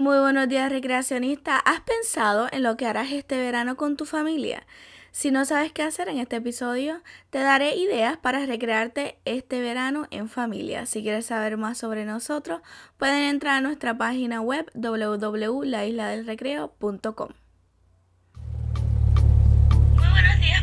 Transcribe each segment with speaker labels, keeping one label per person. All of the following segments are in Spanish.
Speaker 1: Muy buenos días recreacionista. ¿Has pensado en lo que harás este verano con tu familia? Si no sabes qué hacer en este episodio, te daré ideas para recrearte este verano en familia. Si quieres saber más sobre nosotros, pueden entrar a nuestra página web www.laisladelrecreo.com.
Speaker 2: Muy buenos días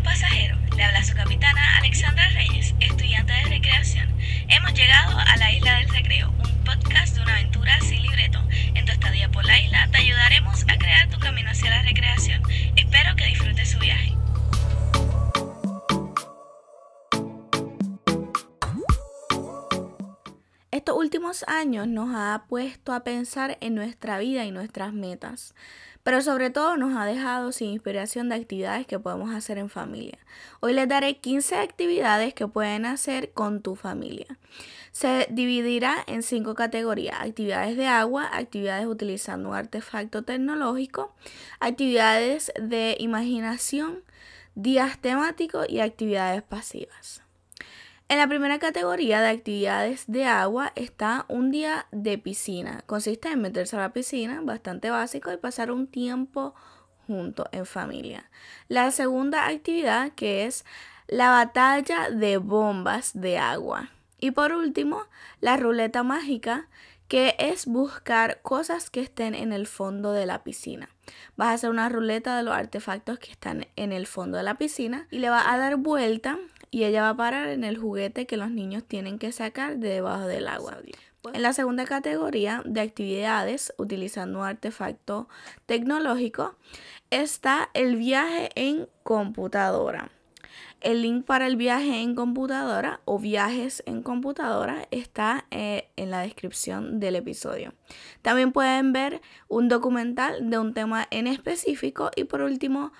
Speaker 1: Estos últimos años nos ha puesto a pensar en nuestra vida y nuestras metas, pero sobre todo nos ha dejado sin inspiración de actividades que podemos hacer en familia. Hoy les daré 15 actividades que pueden hacer con tu familia. Se dividirá en cinco categorías, actividades de agua, actividades utilizando un artefacto tecnológico, actividades de imaginación, días temáticos y actividades pasivas. En la primera categoría de actividades de agua está un día de piscina. Consiste en meterse a la piscina, bastante básico, y pasar un tiempo junto en familia. La segunda actividad que es la batalla de bombas de agua. Y por último, la ruleta mágica, que es buscar cosas que estén en el fondo de la piscina. Vas a hacer una ruleta de los artefactos que están en el fondo de la piscina y le vas a dar vuelta y ella va a parar en el juguete que los niños tienen que sacar de debajo del agua. En la segunda categoría de actividades utilizando un artefacto tecnológico está el viaje en computadora. El link para el viaje en computadora o viajes en computadora está eh, en la descripción del episodio. También pueden ver un documental de un tema en específico y por último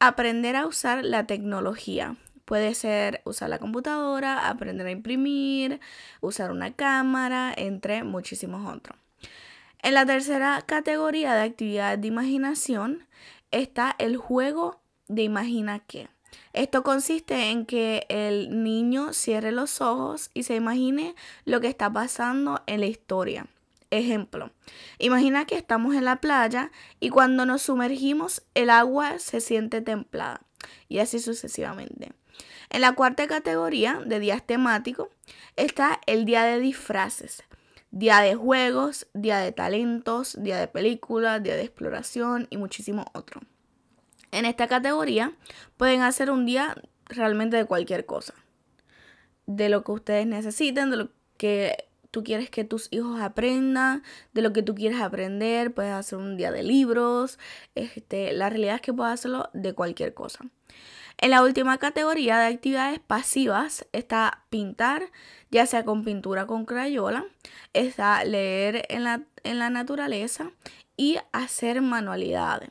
Speaker 1: aprender a usar la tecnología. Puede ser usar la computadora, aprender a imprimir, usar una cámara, entre muchísimos otros. En la tercera categoría de actividad de imaginación está el juego de imagina qué. Esto consiste en que el niño cierre los ojos y se imagine lo que está pasando en la historia. Ejemplo, imagina que estamos en la playa y cuando nos sumergimos el agua se siente templada y así sucesivamente. En la cuarta categoría de días temáticos está el día de disfraces, día de juegos, día de talentos, día de películas, día de exploración y muchísimo otro. En esta categoría pueden hacer un día realmente de cualquier cosa, de lo que ustedes necesiten, de lo que tú quieres que tus hijos aprendan, de lo que tú quieres aprender, puedes hacer un día de libros, este, la realidad es que puedes hacerlo de cualquier cosa. En la última categoría de actividades pasivas está pintar, ya sea con pintura con crayola, está leer en la, en la naturaleza y hacer manualidades.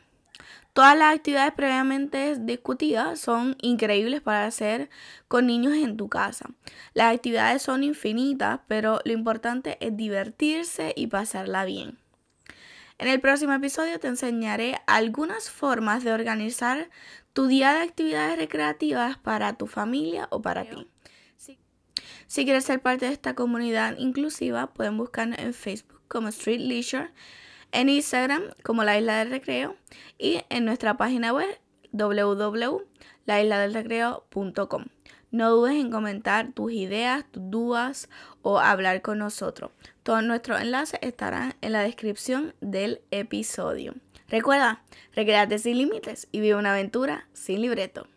Speaker 1: Todas las actividades previamente discutidas son increíbles para hacer con niños en tu casa. Las actividades son infinitas, pero lo importante es divertirse y pasarla bien. En el próximo episodio te enseñaré algunas formas de organizar tu día de actividades recreativas para tu familia o para ti. Si quieres ser parte de esta comunidad inclusiva, pueden buscarnos en Facebook como Street Leisure, en Instagram como La Isla del Recreo y en nuestra página web www.laisladelrecreo.com. No dudes en comentar tus ideas, tus dudas o hablar con nosotros. Todos nuestros enlaces estarán en la descripción del episodio. Recuerda, recreate sin límites y vive una aventura sin libreto.